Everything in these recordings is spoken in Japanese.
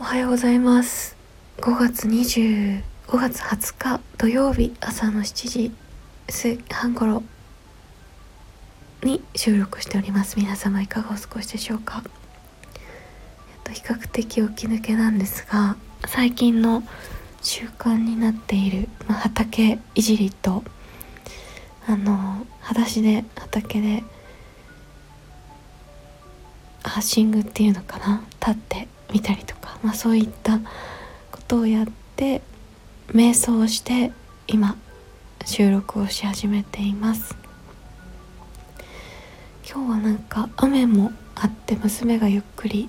おはようございます。5月25月20日土曜日朝の7時半頃に収録しております。皆様いかがお過ごしでしょうか？えっと比較的起き抜けなんですが最近の習慣になっている、まあ、畑いじりとあの裸足で畑でハッシングっていうのかな？立ってみたりとか、まあ、そういったことをやって瞑想をして今収録をし始めています。今日はなんか雨もあって娘がゆっくり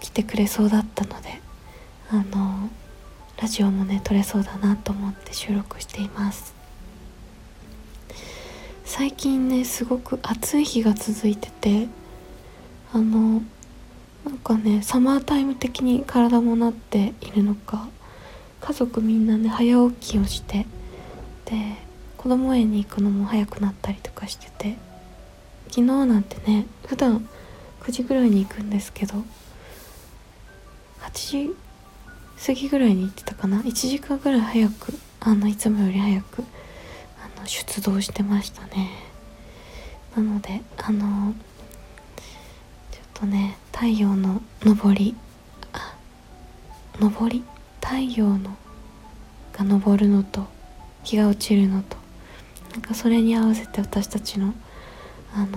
起きてくれそうだったのであのラジオもね撮れそうだなと思って収録しています。最近ねすごく暑い日が続いててあのなんかねサマータイム的に体もなっているのか家族みんなね早起きをしてで子供園に行くのも早くなったりとかしてて昨日なんてね普段9時ぐらいに行くんですけど8時過ぎぐらいに行ってたかな？1時間ぐらい早くあのいつもより早くあの出動してましたね。なのであのとね太陽の昇り。あ昇り？太陽のが昇るのと日が落ちるのと。なんかそれに合わせて私たちのあの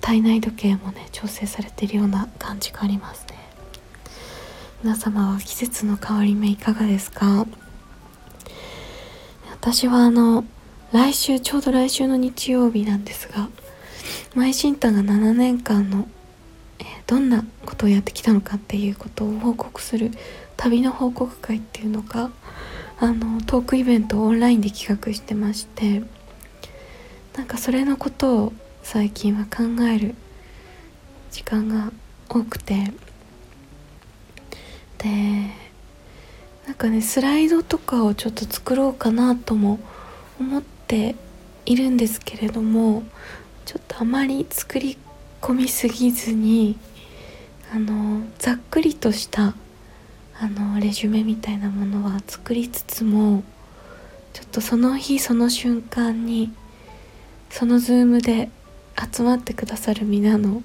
体内時計もね調整されてるような感じがありますね。皆様は季節の変わり目いかがですか？私はあの来週ちょうど来週の日曜日なんですが前新太が7年間のどんなことをやってきたのかっていうことを報告する旅の報告会っていうのがあのトークイベントをオンラインで企画してましてなんかそれのことを最近は考える時間が多くてでなんかねスライドとかをちょっと作ろうかなとも思っているんですけれどもちょっとあまり作り込みすぎずにあのざっくりとしたあのレジュメみたいなものは作りつつもちょっとその日その瞬間にそのズームで集まってくださる皆の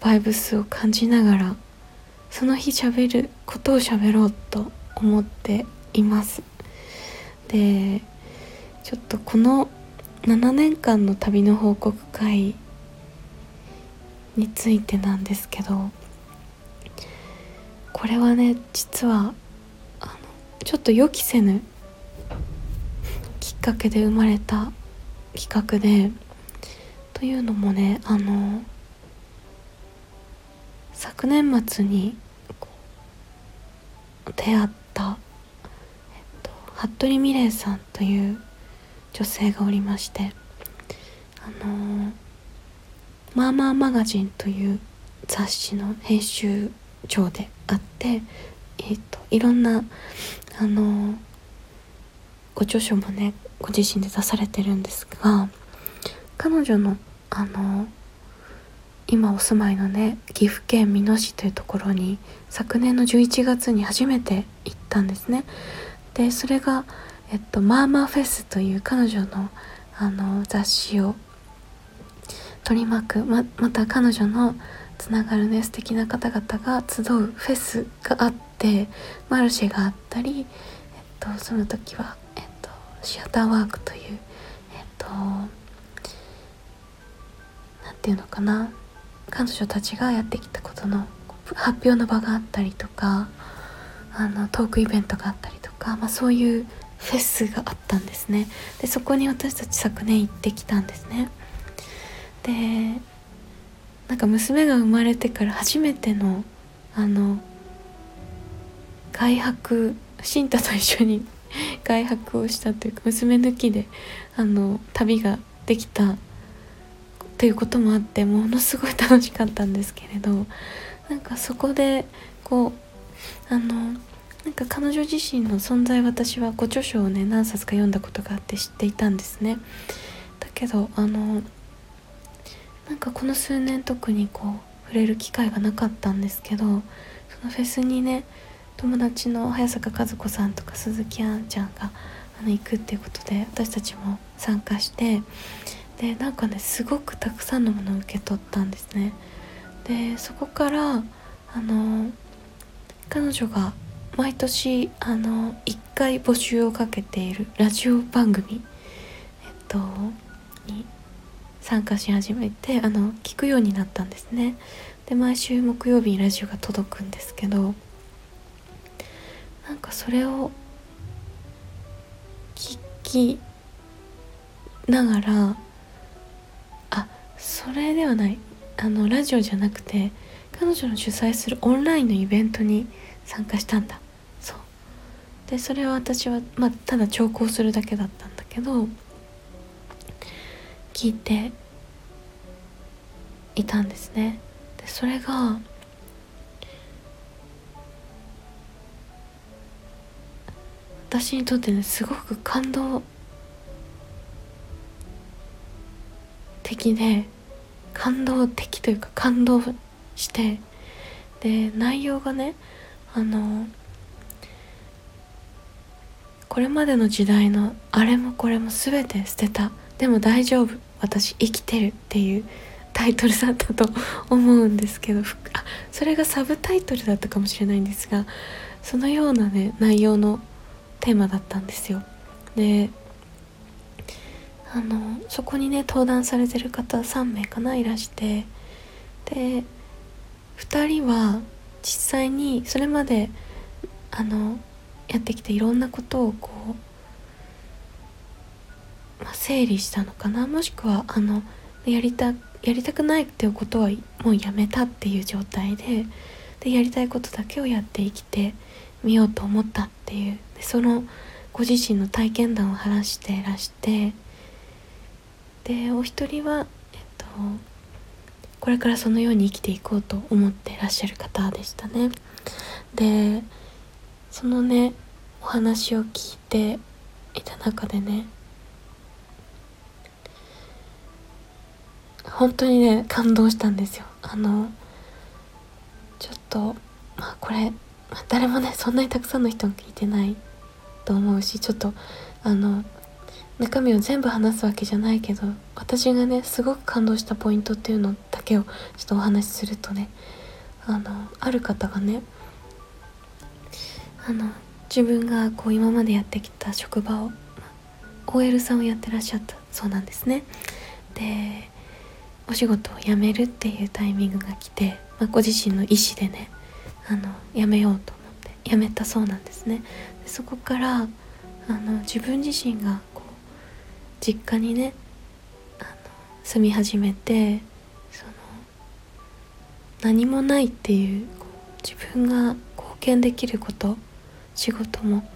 バイブスを感じながらその日喋ることを喋ろうと思っています。でちょっとこの7年間の旅の報告会についてなんですけどこれはね実はあのちょっと予期せぬきっかけで生まれた企画でというのもねあの昨年末に出会った、えっと、服部美玲さんという女性がおりましてあの「まあまあマガジン」という雑誌の編集長であって、えーと、いろんなあのご著書もねご自身で出されてるんですが彼女のあの今お住まいのね岐阜県美濃市というところに昨年の11月に初めて行ったんですね。でそれが、えっと、マーマーフェスという彼女のあの雑誌を取り巻くままた彼女のつながるね素敵な方々が集うフェスがあってマルシェがあったり、えっと、その時は、えっと、シアターワークというえっと何て言うのかな彼女たちがやってきたことの発表の場があったりとかあのトークイベントがあったりとか、まあ、そういうフェスがあったんですね。でそこに私たち昨年行ってきたんですね。でなんか娘が生まれてから初めてのあの外泊新太と一緒に 外泊をしたというか娘抜きであの旅ができたということもあってものすごい楽しかったんですけれどなんかそこでこうあのなんか彼女自身の存在私はご著書をね何冊か読んだことがあって知っていたんですね。だけどあのなんかこの数年特にこう触れる機会がなかったんですけどそのフェスにね友達の早坂和子さんとか鈴木杏ちゃんがあの行くっていうことで私たちも参加してでなんかねすごくたくさんのものを受け取ったんですね。でそこからあの彼女が毎年あの1回募集をかけているラジオ番組、えっと、に参加し始めてあの聞くようになったんですね。で毎週木曜日にラジオが届くんですけどなんかそれを聞きながらあそれではない。あのラジオじゃなくて彼女の主催するオンラインのイベントに参加したんだ。そう。でそれは私は、まあ、ただ聴講するだけだったんだけど聞いていたんですね。でそれが私にとってねすごく感動的で感動的というか感動してで内容がねあのこれまでの時代のあれもこれも全て捨てたでも大丈夫私生きてるっていうタイトルだったと思うんですけどあそれがサブタイトルだったかもしれないんですがそのようなね内容のテーマだったんですよ。であのそこにね登壇されてる方3名かないらしてで2人は実際にそれまであのやってきていろんなことをこう、まあ、整理したのかな？もしくはあのやりたやりたくないっていうことはもうやめたっていう状態ででやりたいことだけをやって生きてみようと思ったっていうでそのご自身の体験談を話していらしてでお一人は、えっと、これからそのように生きていこうと思っていらっしゃる方でしたね。でそのねお話を聞いていた中でね本当にね感動したんですよあのちょっとまあこれ誰もねそんなにたくさんの人が聞いてないと思うしちょっとあの中身を全部話すわけじゃないけど私がねすごく感動したポイントっていうのだけをちょっとお話しするとねあのある方がねあの自分がこう今までやってきた職場を OL さんをやってらっしゃったそうなんですね。でお仕事を辞めるっていうタイミングが来て、まあ、ご自身の意思でねあの辞めようと思って辞めたそうなんですね。でそこからあの自分自身がこう実家にねあの住み始めてその何もないっていうこう自分が貢献できること仕事も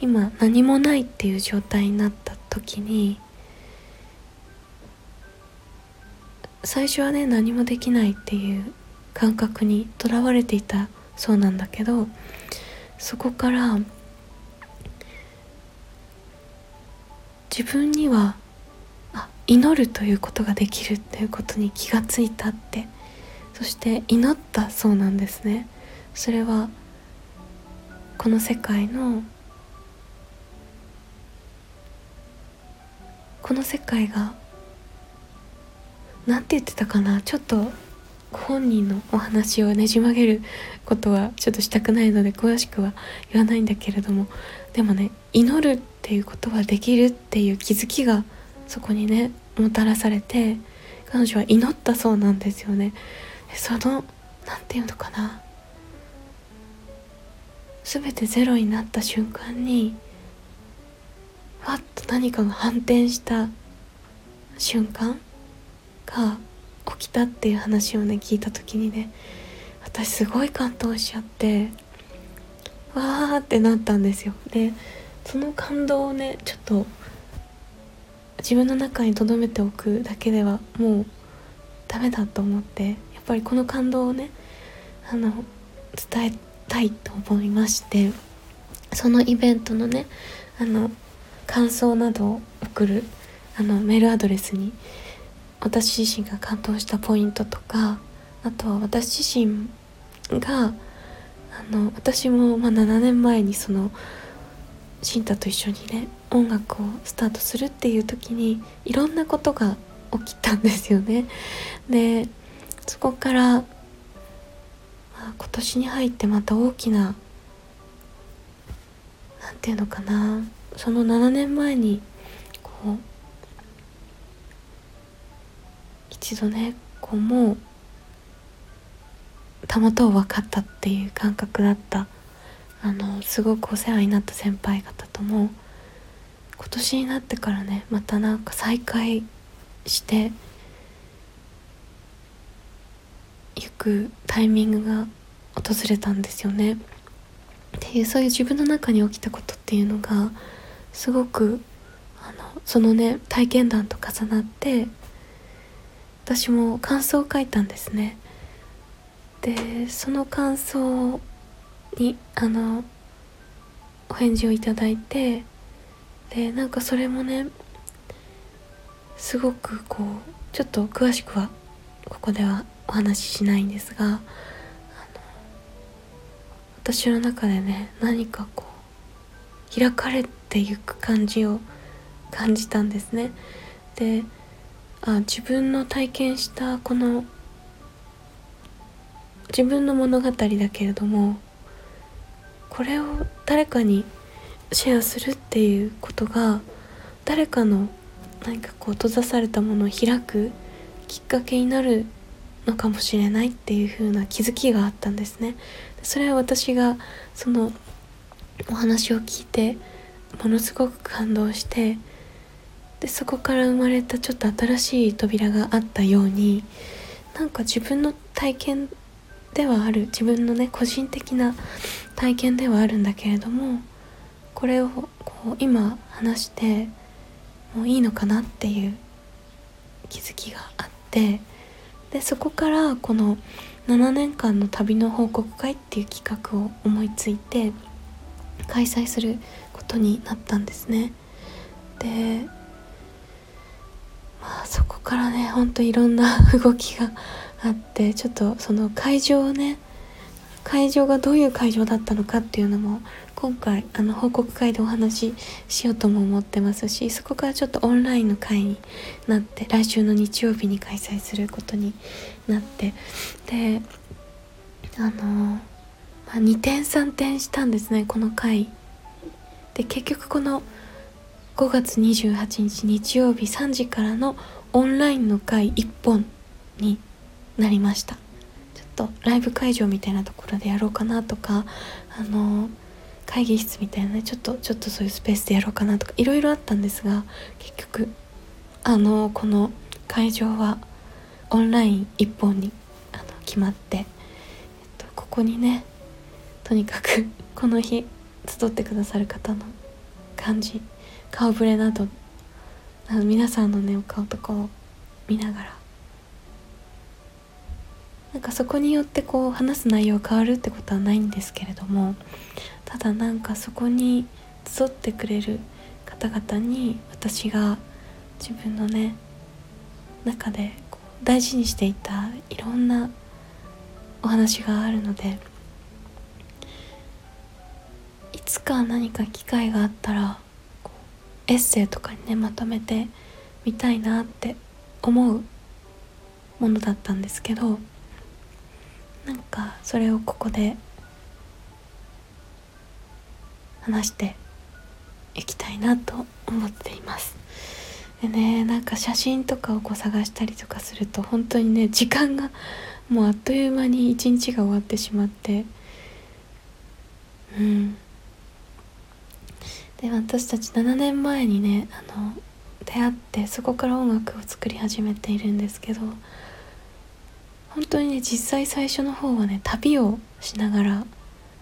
今何もないっていう状態になった時に最初はね何もできないっていう感覚にとらわれていたそうなんだけどそこから自分にはあ祈るということができるっていうことに気がついたってそして祈ったそうなんですね。それはこの世界のこの世界が何て言ってたかなちょっとご本人のお話をねじ曲げることはちょっとしたくないので詳しくは言わないんだけれどもでもね祈るっていうことはできるっていう気づきがそこにねもたらされて彼女は祈ったそうなんですよね。その何て言うのかな。全てゼロになった瞬間にわっと何かが反転した瞬間が起きたっていう話をね聞いた時にね私すごい感動しちゃってわーってなったんですよ。でその感動をねちょっと自分の中に留めておくだけではもうダメだと思ってやっぱりこの感動をねあの伝えたいと思いましてそのイベントのねあの感想などを送るあのメールアドレスに私自身が感動したポイントとかあとは私自身があの私もまあ7年前にその慎太と一緒にね音楽をスタートするっていう時にいろんなことが起きたんですよね。でそこから、まあ、今年に入ってまた大きな何て言うのかなその7年前にこう一度ねこうもうたまたま分かったっていう感覚だったあのすごくお世話になった先輩方とも今年になってからねまたなんか再会して行くタイミングが訪れたんですよね。っていうそういう自分の中に起きたことっていうのがすごくあのそのね体験談と重なって私も感想を書いたんですね。でその感想にあのお返事をいただいてでなんかそれもねすごくこうちょっと詳しくはここではお話ししないんですが私の中でね何かこう開かれていく感じを感じたんですね。であ自分の体験したこの自分の物語だけれどもこれを誰かにシェアするっていうことが誰かの何かこう閉ざされたものを開くきっかけになるのかもしれないっていう風な気づきがあったんですね。それは私がそのお話を聞いてものすごく感動してでそこから生まれたちょっと新しい扉があったようになんか自分の体験ではある自分のね個人的な体験ではあるんだけれどもこれをこう今話してもういいのかなっていう気づきがあってでそこからこの7年間の旅の報告会っていう企画を思いついて開催することになったんですね。でまあそこからねほんといろんな 動きがあってちょっとその会場をね会場がどういう会場だったのかっていうのも今回あの報告会でお話ししようとも思ってますしそこからちょっとオンラインの会になって来週の日曜日に開催することになってであの、まあ、2点3点したんですねこの回で結局この5月28日日曜日3時からのオンラインの回1本になりました。ちょっとライブ会場みたいなところでやろうかなとかあの会議室みたいなねちょっとちょっとそういうスペースでやろうかなとかいろいろあったんですが結局あのこの会場はオンライン1本にあの決まって、えっと、ここにねとにかくこの日集ってくださる方の感じ顔ぶれなどあの皆さんのねお顔とかを見ながらなんかそこによってこう話す内容変わるってことはないんですけれどもただなんかそこに集ってくれる方々に私が自分のね中で大事にしていたいろんなお話があるのでいつか何か機会があったらエッセイとかにねまとめてみたいなって思うものだったんですけどなんかそれをここで話していきたいなと思っています。でねなんか写真とかをこう探したりとかすると本当にね時間がもうあっという間に一日が終わってしまってうん。で私たち7年前にねあの出会ってそこから音楽を作り始めているんですけど本当にね実際最初の方はね旅をしながら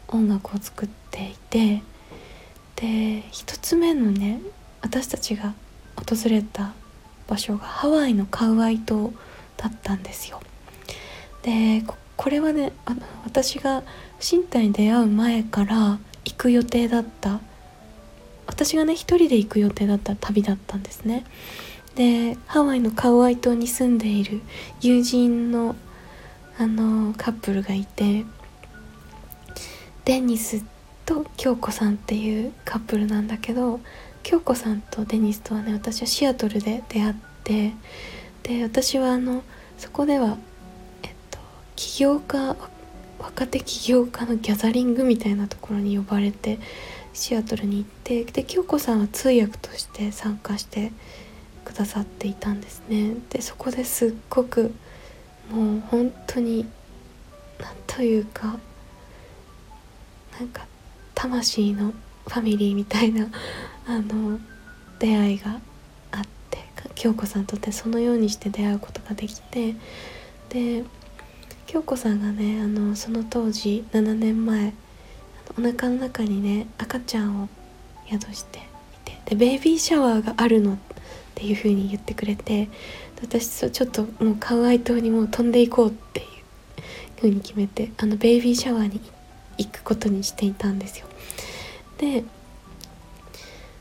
音楽を作っていてで一つ目のね私たちが訪れた場所がハワイのカウアイ島だったんですよ。でこれはねあの私が身体に出会う前から行く予定だった私がね一人で行く予定だった旅だったんですね。でハワイのカウアイ島に住んでいる友人のあのカップルがいてデニスと京子さんっていうカップルなんだけど京子さんとデニスとはね私はシアトルで出会ってで私はあのそこではえっと起業家若手起業家のギャザリングみたいなところに呼ばれてシアトルに行ってで京子さんは通訳として参加してくださっていたんですね。でそこですっごくもう本当に何というかなんか魂のファミリーみたいな あの出会いがあって京子さんとってそのようにして出会うことができてで京子さんがねあのその当時7年前お腹の中にね赤ちゃんを宿していてでベイビーシャワーがあるのっていう風に言ってくれて私ちょっともうカウアイ島にもう飛んでいこうっていう風に決めてあのベイビーシャワーに行くことにしていたんですよ。で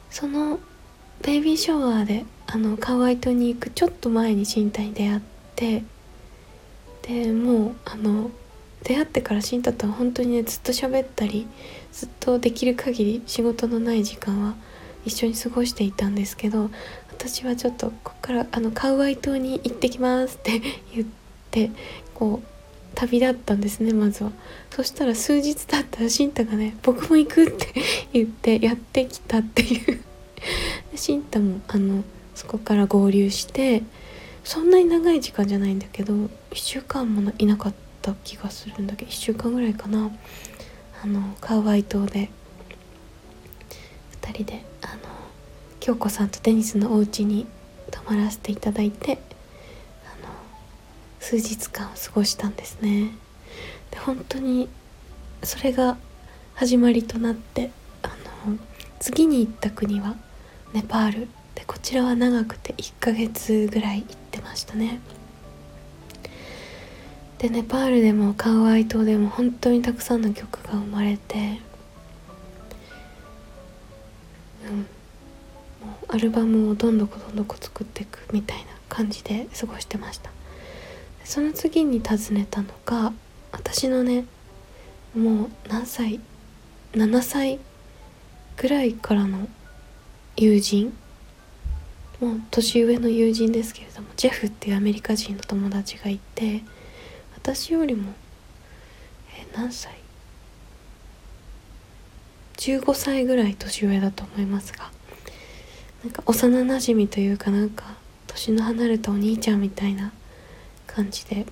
そのベイビーシャワーであのカウアイ島に行くちょっと前に新太に出会ってでもうあの出会ってから新太とは本当にねずっと喋ったりずっとできる限り仕事のない時間は一緒に過ごしていたんですけど私はちょっとここからあのカウアイ島に行ってきますって 言ってこう旅立ったんですねまずは。そしたら数日経ったら新太がね「僕も行く」って 言ってやってきたっていう。新太もあのそこから合流してそんなに長い時間じゃないんだけど1週間もいなかった。気がするんだけど1週間ぐらいかな。あのカウアイ島で2人であの京子さんとデニスのお家に泊まらせていただいてあの数日間を過ごしたんですね。で本当にそれが始まりとなってあの次に行った国はネパール。でこちらは長くて1ヶ月ぐらい行ってましたね。でネパールでもカウアイ島でも本当にたくさんの曲が生まれてうんもうアルバムをどんどこどんどこ作っていくみたいな感じで過ごしてました。その次に訪ねたのが私のねもう何歳7歳ぐらいからの友人もう年上の友人ですけれどもジェフっていうアメリカ人の友達がいて私よりもえ何歳？15歳ぐらい年上だと思いますがなんか幼なじみというかなんか年の離れたお兄ちゃんみたいな感じで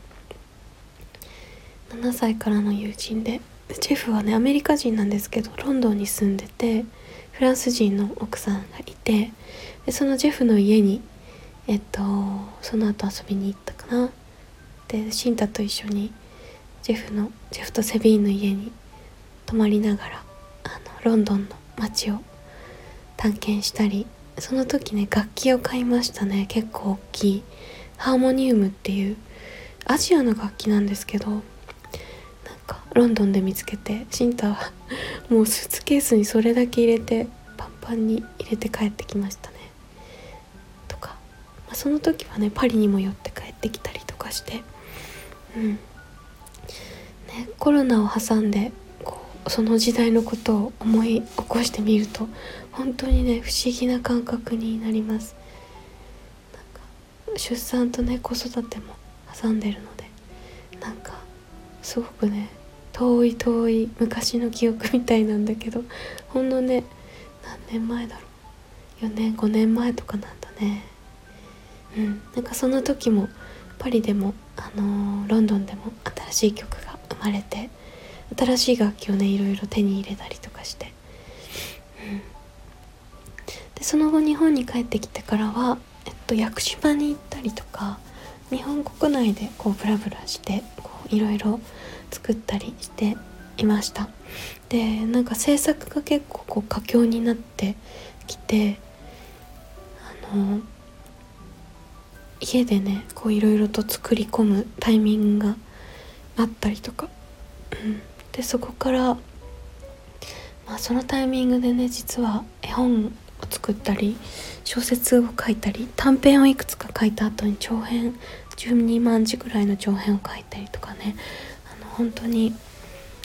7歳からの友人でジェフはねアメリカ人なんですけどロンドンに住んでてフランス人の奥さんがいてでそのジェフの家にえっとその後遊びに行ったかな。でシンタと一緒にジェフのジェフとセビーンの家に泊まりながらあのロンドンの街を探検したりその時ね楽器を買いましたね。結構大きい。ハーモニウムっていうアジアの楽器なんですけどなんかロンドンで見つけてシンタは もうスーツケースにそれだけ入れてパンパンに入れて帰ってきましたね。とか、まあ、その時はねパリにも寄って帰ってきたりとかしてうん。ねコロナを挟んでこうその時代のことを思い起こしてみると本当にね不思議な感覚になります。なんか出産とね子育ても挟んでるのでなんかすごくね遠い遠い昔の記憶みたいなんだけどほんのね何年前だろう。4年5年前とかなんだね。うん。なんかその時もパリでもあのー、ロンドンでも新しい曲が生まれて新しい楽器をねいろいろ手に入れたりとかして、うん、でその後日本に帰ってきてからは、えっと、屋久島に行ったりとか日本国内でこうブラブラしていろいろ作ったりしていました。でなんか制作が結構こう佳境になってきてあの家でねこういろいろと作り込むタイミングがあったりとか、うん、でそこから、まあ、そのタイミングでね実は絵本を作ったり小説を書いたり短編をいくつか書いた後に長編12万字ぐらいの長編を書いたりとかね。あの本当に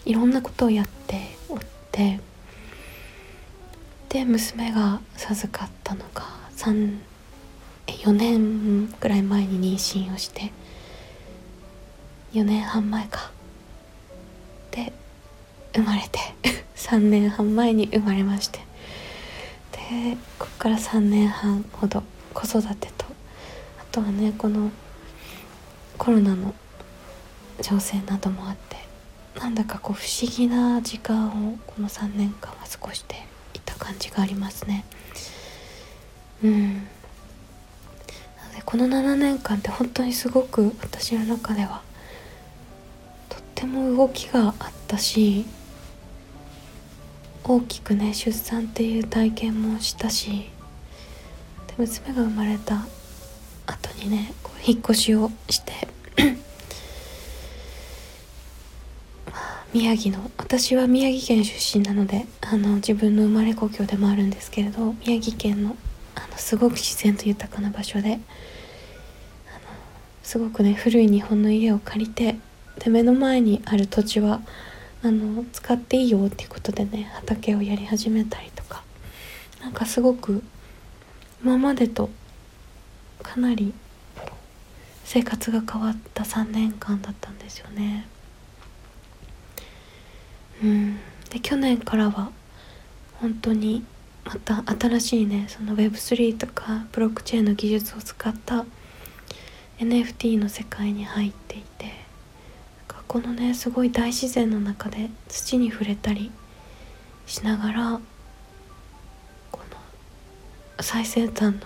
いろんなことをやっておって。で娘が授かったのが3 4年ぐらい前に妊娠をして。4年半前か。で生まれて。3年半前に生まれまして。でここから3年半ほど子育てと。あとはねこのコロナの情勢などもあってなんだかこう不思議な時間をこの3年間は過ごしていた感じがありますね。うん。この7年間って本当にすごく私の中ではとっても動きがあったし大きくね出産っていう体験もしたしで娘が生まれた後にねこう引っ越しをして 宮城の私は宮城県出身なのであの自分の生まれ故郷でもあるんですけれど宮城県のあのすごく自然と豊かな場所ですごくね古い日本の家を借りてで目の前にある土地はあの使っていいよっていうことでね畑をやり始めたりとかなんかすごく今までとかなり生活が変わった3年間だったんですよね。うん、で去年からは本当にまた新しいねその Web3 とかブロックチェーンの技術を使った NFT の世界に入っていてこのねすごい大自然の中で土に触れたりしながらこの最先端の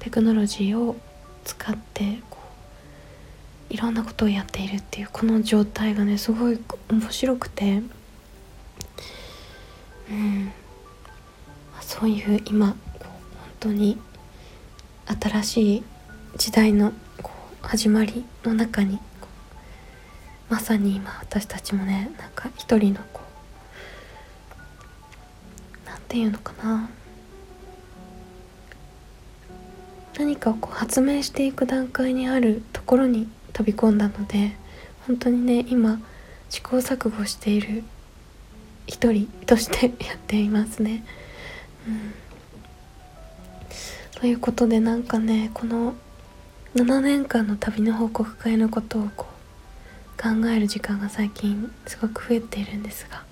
テクノロジーを使ってこういろんなことをやっているっていうこの状態がねすごい面白くてうん。そういう今う本当に新しい時代の始まりの中にまさに今私たちもねなんか一人のこうなんていうのかな何かをこう発明していく段階にあるところに飛び込んだので本当にね今試行錯誤している一人としてやっていますね。うん、ということでなんかねこの7年間の旅の報告会のことをこう考える時間が最近すごく増えているんですが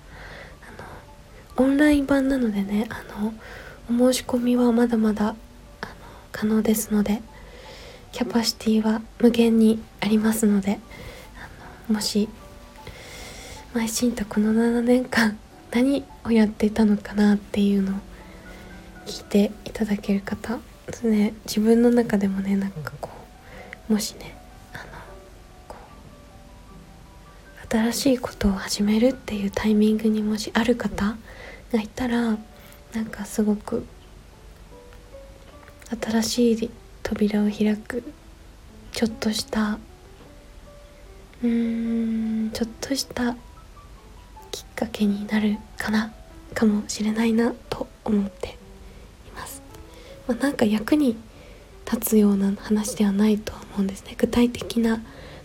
あのオンライン版なのでねあのお申し込みはまだまだあの可能ですのでキャパシティは無限にありますのであのもし邁進とこの7年間何をやっていたのかなっていうのを聞いていただける方ですね自分の中でもねなんかこうもしねあの新しいことを始めるっていうタイミングにもしある方がいたらなんかすごく新しい扉を開くちょっとしたうーんちょっとしたきっかけになるかなかもしれないなと思っています。まあ、なんか役に立つような話ではないと思うんですね。具体的な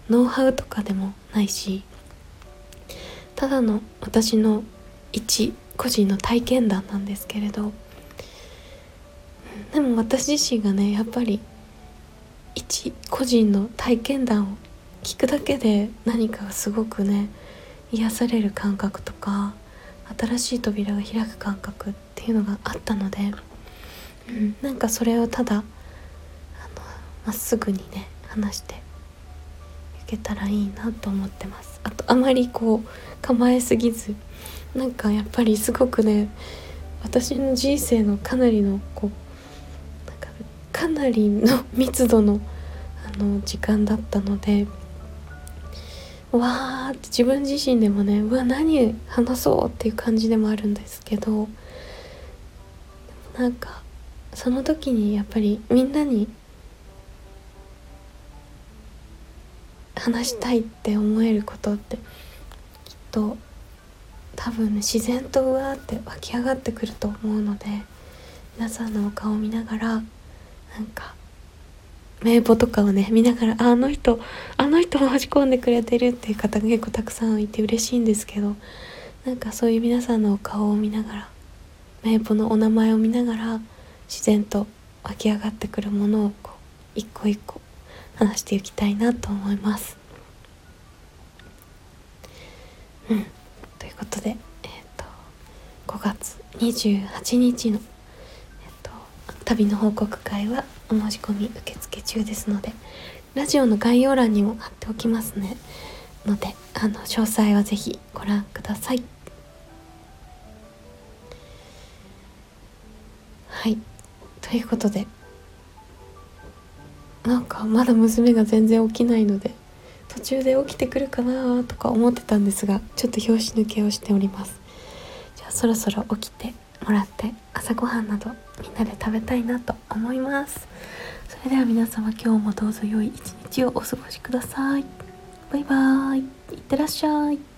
ノウハウとかでもないしただの私の一個人の体験談なんですけれどでも私自身がねやっぱり一個人の体験談を聞くだけで何かすごくね癒される感覚とか新しい扉が開く感覚っていうのがあったので、うん、なんかそれをただまっすぐにね話していけたらいいなと思ってます。あとあまりこう構えすぎずなんかやっぱりすごくね私の人生のかなりのこうなんかかなりの 密度のあの時間だったのでわーって自分自身でもねうわ何話そうっていう感じでもあるんですけどなんかその時にやっぱりみんなに話したいって思えることってと多分自然とうわーって湧き上がってくると思うので皆さんのお顔を見ながらなんか名簿とかをね見ながらあの人あの人申し込んでくれてるっていう方が結構たくさんいて嬉しいんですけどなんかそういう皆さんのお顔を見ながら名簿のお名前を見ながら自然と湧き上がってくるものをこう一個一個話していきたいなと思います。うん、ということで、えーと、5月28日の、えーと、旅の報告会はお申し込み受付中ですのでラジオの概要欄にも貼っておきますねのであの詳細は是非ご覧ください。はいということでなんかまだ娘が全然起きないので途中で起きてくるかなとか思ってたんですがちょっと拍子抜けをしております。じゃあそろそろ起きてもらって朝ごはんなどみんなで食べたいなと思います。それでは皆様今日もどうぞ良い一日をお過ごしください。バイバーイ。いってらっしゃい。